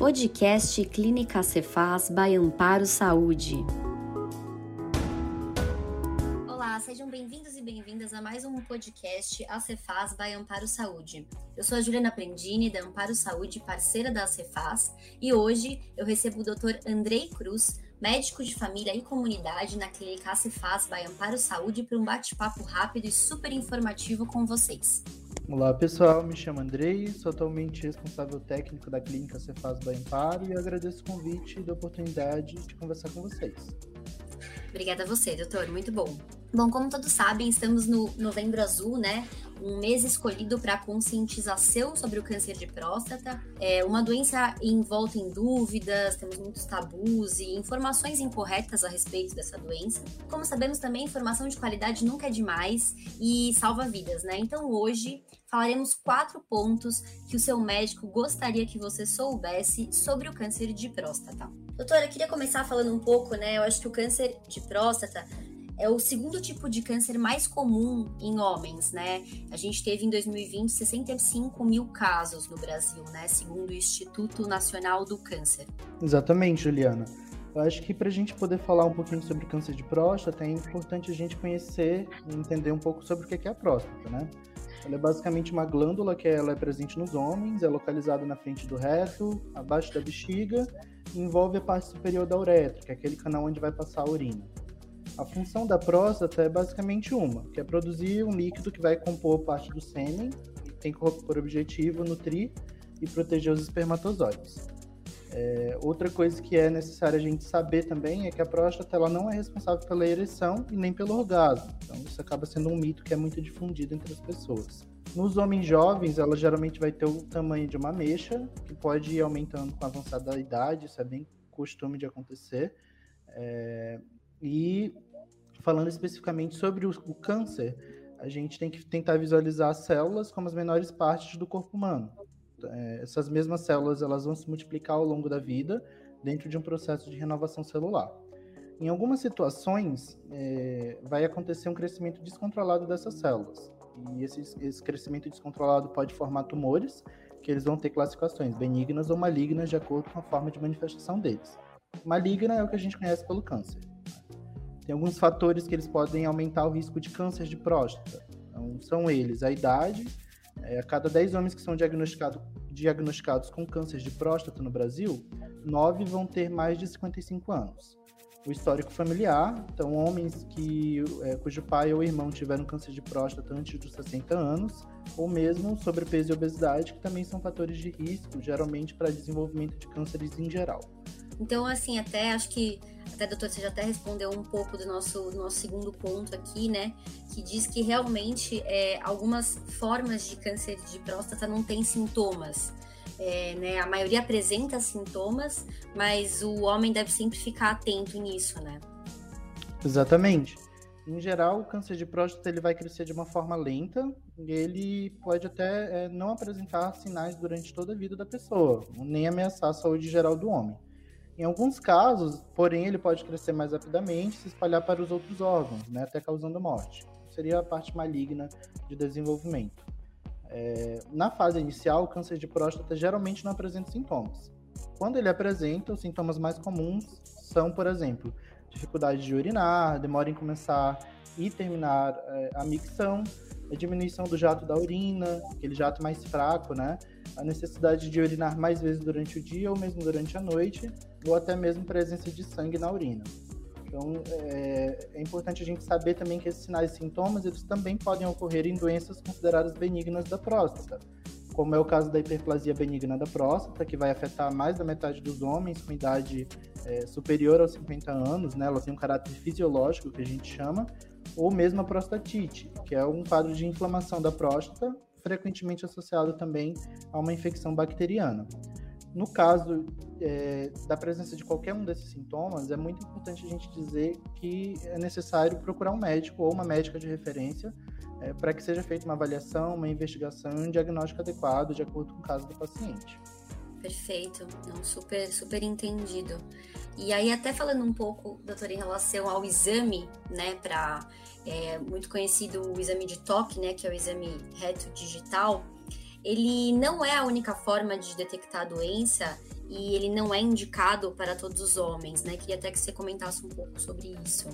Podcast Clínica Cefaz by Amparo Saúde. Olá, sejam bem-vindos e bem-vindas a mais um podcast Acefaz by Amparo Saúde. Eu sou a Juliana Prendini, da Amparo Saúde, parceira da Acefaz, e hoje eu recebo o Dr. Andrei Cruz, médico de família e comunidade na clínica Acefaz by Amparo Saúde, para um bate-papo rápido e super informativo com vocês. Olá pessoal, me chamo Andrei, sou atualmente responsável técnico da clínica Cefaz by Amparo e agradeço o convite e a oportunidade de conversar com vocês. Obrigada a você, doutor, muito bom. Bom, como todos sabem, estamos no Novembro Azul, né? Um mês escolhido para conscientização sobre o câncer de próstata. É uma doença envolta em dúvidas, temos muitos tabus e informações incorretas a respeito dessa doença. Como sabemos também, informação de qualidade nunca é demais e salva vidas, né? Então hoje falaremos quatro pontos que o seu médico gostaria que você soubesse sobre o câncer de próstata. Doutora, eu queria começar falando um pouco, né? Eu acho que o câncer de próstata é o segundo tipo de câncer mais comum em homens, né? A gente teve em 2020 65 mil casos no Brasil, né? Segundo o Instituto Nacional do Câncer. Exatamente, Juliana. Eu acho que para a gente poder falar um pouquinho sobre câncer de próstata, é importante a gente conhecer e entender um pouco sobre o que é a próstata, né? Ela é basicamente uma glândula que ela é presente nos homens, é localizada na frente do reto, abaixo da bexiga, e envolve a parte superior da uretra, que é aquele canal onde vai passar a urina. A função da próstata é basicamente uma, que é produzir um líquido que vai compor parte do sêmen e tem por objetivo nutrir e proteger os espermatozoides. É, outra coisa que é necessária a gente saber também é que a próstata ela não é responsável pela ereção e nem pelo orgasmo. Então isso acaba sendo um mito que é muito difundido entre as pessoas. Nos homens jovens, ela geralmente vai ter o tamanho de uma mecha, que pode ir aumentando com a avançada idade, isso é bem costume de acontecer. É, e falando especificamente sobre o, o câncer, a gente tem que tentar visualizar as células como as menores partes do corpo humano. É, essas mesmas células elas vão se multiplicar ao longo da vida dentro de um processo de renovação celular. Em algumas situações, é, vai acontecer um crescimento descontrolado dessas células. E esse, esse, crescimento descontrolado pode formar tumores, que eles vão ter classificações benignas ou malignas de acordo com a forma de manifestação deles. Maligna é o que a gente conhece pelo câncer. Tem alguns fatores que eles podem aumentar o risco de câncer de próstata. Então, são eles a idade. É, a cada 10 homens que são diagnosticado, diagnosticados com câncer de próstata no Brasil, 9 vão ter mais de 55 anos. O histórico familiar, então homens que, é, cujo pai ou irmão tiveram câncer de próstata antes dos 60 anos, ou mesmo sobrepeso e obesidade, que também são fatores de risco, geralmente para desenvolvimento de cânceres em geral. Então, assim, até acho que, até doutor, você já até respondeu um pouco do nosso, do nosso segundo ponto aqui, né? Que diz que realmente é, algumas formas de câncer de próstata não têm sintomas. É, né, a maioria apresenta sintomas, mas o homem deve sempre ficar atento nisso, né? Exatamente. Em geral, o câncer de próstata ele vai crescer de uma forma lenta e ele pode até é, não apresentar sinais durante toda a vida da pessoa, nem ameaçar a saúde geral do homem. Em alguns casos, porém, ele pode crescer mais rapidamente e se espalhar para os outros órgãos, né, até causando morte. Seria a parte maligna de desenvolvimento. É, na fase inicial, o câncer de próstata geralmente não apresenta sintomas. Quando ele apresenta, os sintomas mais comuns são, por exemplo, dificuldade de urinar, demora em começar e terminar é, a micção, a diminuição do jato da urina, aquele jato mais fraco, né? A necessidade de urinar mais vezes durante o dia ou mesmo durante a noite, ou até mesmo presença de sangue na urina. Então, é, é, importante a gente saber também que esses sinais e sintomas, eles também podem ocorrer em doenças consideradas benignas da próstata, como é o caso da hiperplasia benigna da próstata, que vai afetar mais da metade dos homens com idade é, superior aos 50 anos, né? Ela tem um caráter fisiológico, que a gente chama, ou mesmo a prostatite, que é um quadro de inflamação da próstata, frequentemente associado também a uma infecção bacteriana. No caso é, da presença de qualquer um desses sintomas, é muito importante a gente dizer que é necessário procurar um médico ou uma médica de referência é, para que seja feita uma avaliação, uma investigação e um diagnóstico adequado de acordo com o caso do paciente. Perfeito, super, super entendido. E aí, até falando um pouco, doutor, em relação ao exame, né, para é, muito conhecido o exame de toque, né, que é o exame reto digital, ele não é a única forma de detectar a doença e ele não é indicado para todos os homens, né? Queria até que você comentasse um pouco sobre isso.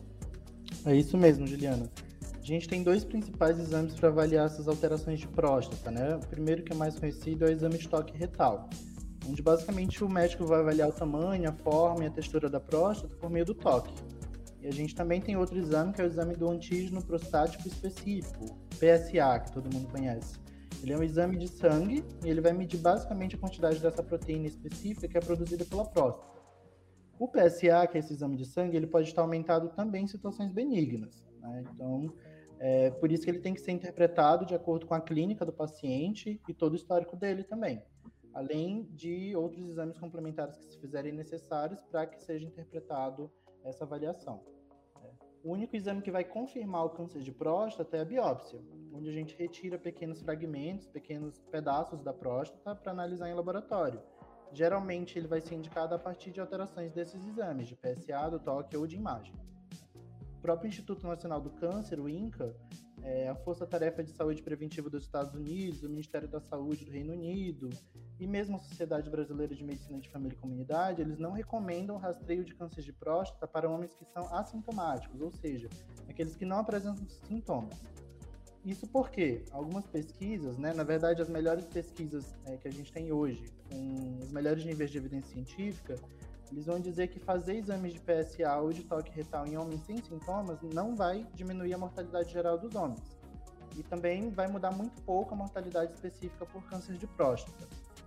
É isso mesmo, Juliana. A gente tem dois principais exames para avaliar essas alterações de próstata, né? O primeiro que é mais conhecido é o exame de toque retal, onde basicamente o médico vai avaliar o tamanho, a forma e a textura da próstata por meio do toque. E a gente também tem outro exame que é o exame do antígeno prostático específico, PSA, que todo mundo conhece. Ele é um exame de sangue e ele vai medir basicamente a quantidade dessa proteína específica que é produzida pela próstata. O PSA, que é esse exame de sangue, ele pode estar aumentado também em situações benignas. Né? Então, é por isso que ele tem que ser interpretado de acordo com a clínica do paciente e todo o histórico dele também, além de outros exames complementares que se fizerem necessários para que seja interpretado essa avaliação. O único exame que vai confirmar o câncer de próstata é a biópsia, onde a gente retira pequenos fragmentos, pequenos pedaços da próstata para analisar em laboratório. Geralmente ele vai ser indicado a partir de alterações desses exames, de PSA, do toque ou de imagem. O próprio Instituto Nacional do Câncer, o INCA, é, a Força Tarefa de Saúde Preventiva dos Estados Unidos, o Ministério da Saúde do Reino Unido e mesmo a Sociedade Brasileira de Medicina de Família e Comunidade, eles não recomendam rastreio de câncer de próstata para homens que são assintomáticos, ou seja, aqueles que não apresentam sintomas. Isso porque algumas pesquisas, né, na verdade, as melhores pesquisas é, que a gente tem hoje, com os melhores níveis de evidência científica, eles vão dizer que fazer exames de PSA ou de toque retal em homens sem sintomas não vai diminuir a mortalidade geral dos homens. E também vai mudar muito pouco a mortalidade específica por câncer de próstata.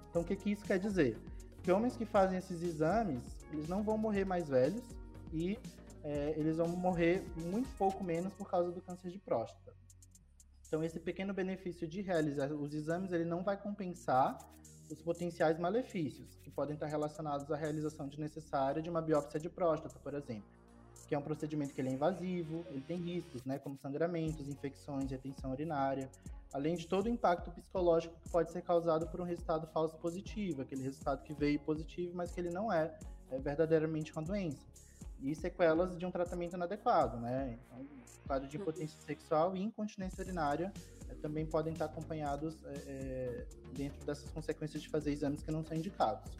Então, o que, que isso quer dizer? Que homens que fazem esses exames, eles não vão morrer mais velhos e é, eles vão morrer muito pouco menos por causa do câncer de próstata. Então, esse pequeno benefício de realizar os exames, ele não vai compensar os potenciais malefícios, que podem estar relacionados à realização desnecessária de uma biópsia de próstata, por exemplo, que é um procedimento que é invasivo, ele tem riscos, né, como sangramentos, infecções, retenção urinária, além de todo o impacto psicológico que pode ser causado por um resultado falso positivo, aquele resultado que veio positivo, mas que ele não é, é verdadeiramente uma doença e sequelas de um tratamento inadequado, né? Então, quadro de impotência sexual e incontinência urinária também podem estar acompanhados é, é, dentro dessas consequências de fazer exames que não são indicados.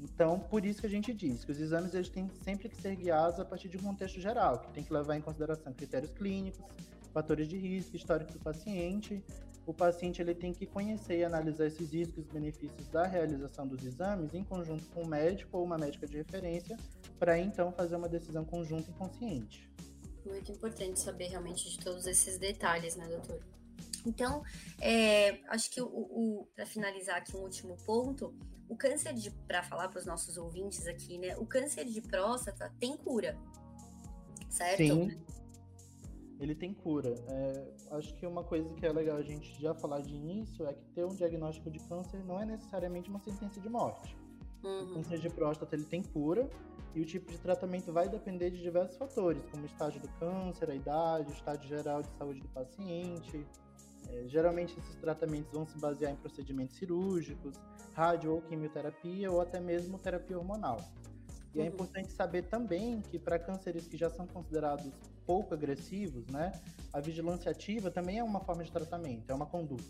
Então, por isso que a gente diz que os exames eles têm sempre que ser guiados a partir de um contexto geral, que tem que levar em consideração critérios clínicos, fatores de risco, histórico do paciente. O paciente ele tem que conhecer e analisar esses riscos e benefícios da realização dos exames em conjunto com o médico ou uma médica de referência, para então fazer uma decisão conjunta e consciente. Muito importante saber realmente de todos esses detalhes, né, doutor? Então, é, acho que o, o para finalizar aqui um último ponto, o câncer de, para falar para os nossos ouvintes aqui, né, o câncer de próstata tem cura, certo? Sim, ele tem cura. É, acho que uma coisa que é legal a gente já falar de início é que ter um diagnóstico de câncer não é necessariamente uma sentença de morte. Uhum. O câncer de próstata ele tem cura e o tipo de tratamento vai depender de diversos fatores, como o estágio do câncer, a idade, o estado geral de saúde do paciente. É, geralmente esses tratamentos vão se basear em procedimentos cirúrgicos, rádio ou quimioterapia ou até mesmo terapia hormonal. E é uhum. é importante saber também que para cânceres que já são considerados pouco agressivos, né, a vigilância ativa também é uma forma de tratamento, é uma conduta.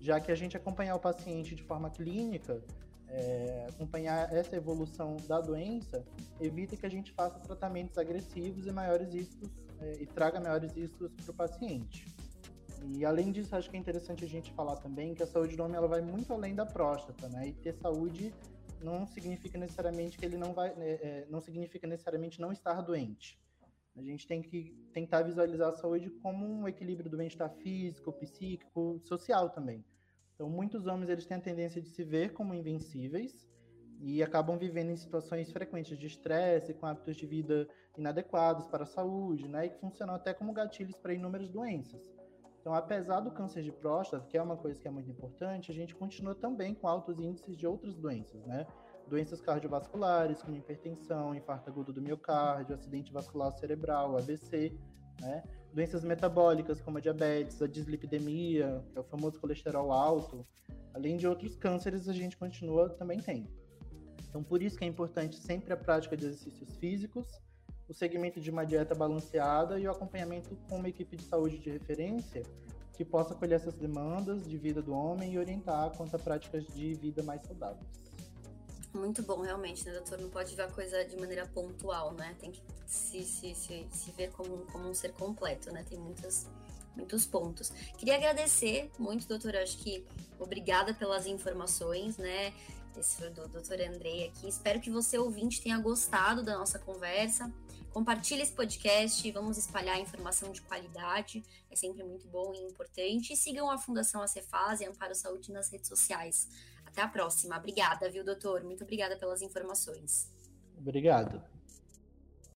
Já que a gente acompanhar o paciente de forma clínica, é, acompanhar essa evolução da doença, evita que a gente faça tratamentos agressivos e maiores riscos é, e traga maiores riscos para o paciente. E além disso, acho que é interessante a gente falar também que a saúde do homem ela vai muito além da próstata, né? E ter saúde não significa necessariamente que ele não vai, é, é não significa necessariamente não estar doente. A gente tem que tentar visualizar a saúde como um equilíbrio do bem-estar físico, psíquico, social também. Então, muitos homens eles têm a tendência de se ver como invencíveis e acabam vivendo em situações frequentes de estresse, com hábitos de vida inadequados para a saúde, né, e que funcionam até como gatilhos para inúmeras doenças. Então, apesar do câncer de próstata, que é uma coisa que é muito importante, a gente continua também com altos índices de outras doenças, né? doenças cardiovasculares, como hipertensão, infarto agudo do miocárdio, acidente vascular cerebral, AVC, né? Doenças metabólicas, como a diabetes, a dislipidemia, que é o famoso colesterol alto, além de outros cânceres, a gente continua também tendo. Então, por isso que é importante sempre a prática de exercícios físicos, o segmento de uma dieta balanceada e o acompanhamento com uma equipe de saúde de referência que possa acolher essas demandas de vida do homem e orientar quanto a práticas de vida mais saudáveis. Muito bom, realmente, né, doutor? Não pode ver a coisa de maneira pontual, né? Tem que se, se, se, se ver como, como um ser completo, né? Tem muitas, muitos pontos. Queria agradecer muito, doutora. Acho que obrigada pelas informações, né? Esse foi do doutor Andrei aqui. Espero que você, ouvinte, tenha gostado da nossa conversa. Compartilhe esse podcast, vamos espalhar informação de qualidade, é sempre muito bom e importante. E sigam a Fundação Acefaz e Amparo Saúde nas redes sociais. Até a próxima. Obrigada, viu, doutor? Muito obrigada pelas informações. Obrigado.